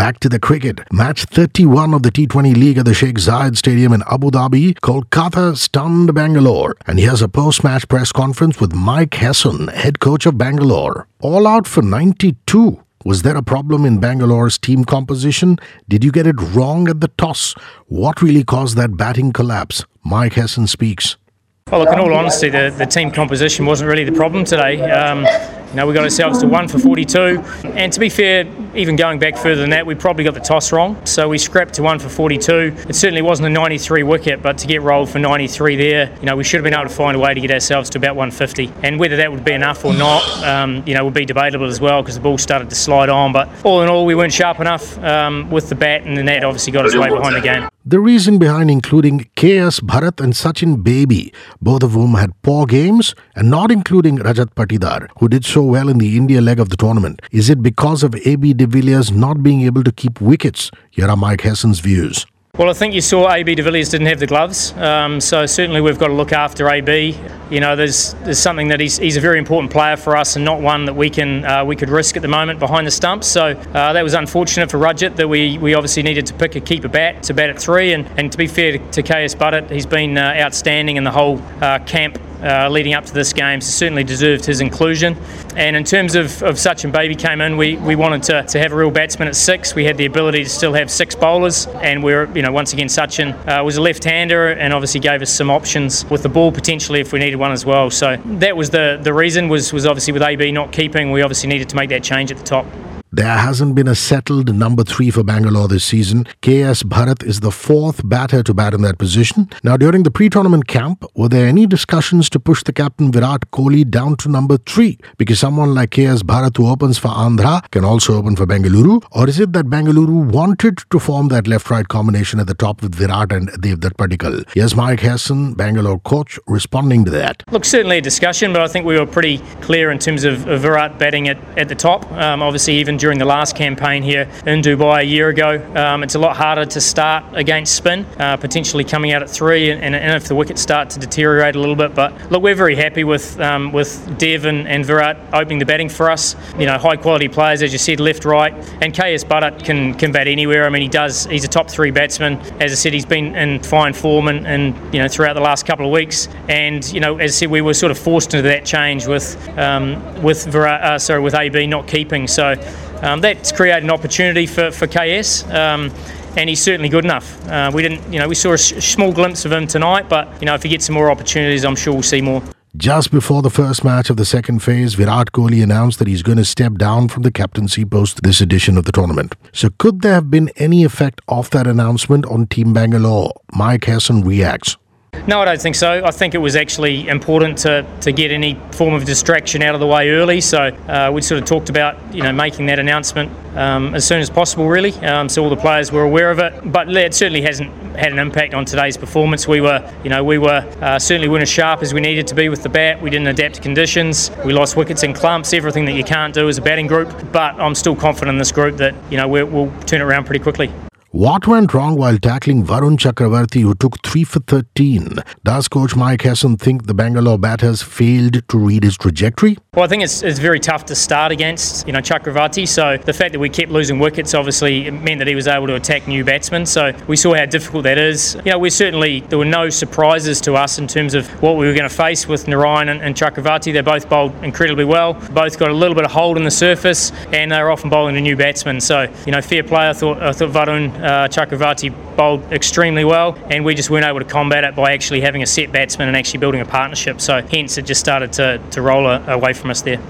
Back to the cricket. Match 31 of the T20 League at the Sheikh Zayed Stadium in Abu Dhabi. Kolkata stunned Bangalore. And here's a post-match press conference with Mike Hesson, head coach of Bangalore. All out for 92. Was there a problem in Bangalore's team composition? Did you get it wrong at the toss? What really caused that batting collapse? Mike Hesson speaks. Well, look, in all honesty, the, the team composition wasn't really the problem today. Um, you know, we got ourselves to one for 42, and to be fair, even going back further than that, we probably got the toss wrong. So we scrapped to one for 42. It certainly wasn't a 93 wicket, but to get rolled for 93 there, you know, we should have been able to find a way to get ourselves to about 150. And whether that would be enough or not, um, you know, would be debatable as well because the ball started to slide on. But all in all, we weren't sharp enough um, with the bat, and then that obviously got us way behind the game. The reason behind including KS Bharat and Sachin Baby, both of whom had poor games, and not including Rajat Patidar, who did so well in the India leg of the tournament, is it because of AB de Villiers not being able to keep wickets? Here are Mike Hesson's views. Well, I think you saw AB de Villiers didn't have the gloves, um, so certainly we've got to look after AB. You know, there's there's something that he's, he's a very important player for us, and not one that we can uh, we could risk at the moment behind the stumps. So uh, that was unfortunate for Rajat that we, we obviously needed to pick a keeper bat to bat at three, and, and to be fair to, to KS Bharat, he's been uh, outstanding in the whole uh, camp uh, leading up to this game, so certainly deserved his inclusion. And in terms of, of Sachin Baby came in, we, we wanted to, to have a real batsman at six. We had the ability to still have six bowlers, and we are you know, once again, Sachin uh, was a left-hander and obviously gave us some options with the ball potentially if we needed one as well. So that was the, the reason was, was obviously with AB not keeping, we obviously needed to make that change at the top. There hasn't been a settled number three for Bangalore this season. KS Bharat is the fourth batter to bat in that position. Now, during the pre tournament camp, were there any discussions to push the captain Virat Kohli down to number three? Because someone like KS Bharat, who opens for Andhra, can also open for Bengaluru? Or is it that Bengaluru wanted to form that left right combination at the top with Virat and Devdutt Padikkal? Here's Mike Hesson, Bangalore coach, responding to that. Look, certainly a discussion, but I think we were pretty clear in terms of, of Virat batting at, at the top. Um, obviously, even during the last campaign here in Dubai a year ago. Um, it's a lot harder to start against spin, uh, potentially coming out at three, and, and, if the wickets start to deteriorate a little bit. But look, we're very happy with um, with Dev and, and Virat opening the batting for us. You know, high quality players, as you said, left, right, and KS Bharat can can bat anywhere. I mean, he does. He's a top three batsman. As I said, he's been in fine form and, and you know throughout the last couple of weeks. And you know, as I said, we were sort of forced into that change with um, with Virat, uh, sorry, with AB not keeping. So um, that's created an opportunity for, for KS. Um, and he's certainly good enough. Uh, we didn't, you know, we saw a sh- small glimpse of him tonight, but you know, if he gets some more opportunities, I'm sure we'll see more. Just before the first match of the second phase, Virat Kohli announced that he's going to step down from the captaincy post this edition of the tournament. So, could there have been any effect of that announcement on Team Bangalore? Mike Hesson reacts. No, I don't think so. I think it was actually important to, to get any form of distraction out of the way early. So uh, we sort of talked about you know making that announcement um, as soon as possible, really, um, so all the players were aware of it. But it certainly hasn't had an impact on today's performance. We were you know we were uh, certainly weren't as sharp as we needed to be with the bat. We didn't adapt to conditions. We lost wickets in clumps. Everything that you can't do as a batting group. But I'm still confident in this group that you know we'll turn it around pretty quickly. What went wrong while tackling Varun Chakravarti, who took 3 for 13? Does coach Mike Hesson think the Bangalore batters failed to read his trajectory? Well, I think it's, it's very tough to start against, you know, Chakravarti. So the fact that we kept losing wickets obviously meant that he was able to attack new batsmen. So we saw how difficult that is. You know, we certainly, there were no surprises to us in terms of what we were going to face with Narine and, and Chakravarti. They both bowled incredibly well. Both got a little bit of hold in the surface and they were often bowling to new batsmen. So, you know, fair play. I thought, I thought Varun uh, Chakravarti bowled extremely well, and we just weren't able to combat it by actually having a set batsman and actually building a partnership. So hence it just started to, to roll away from us there.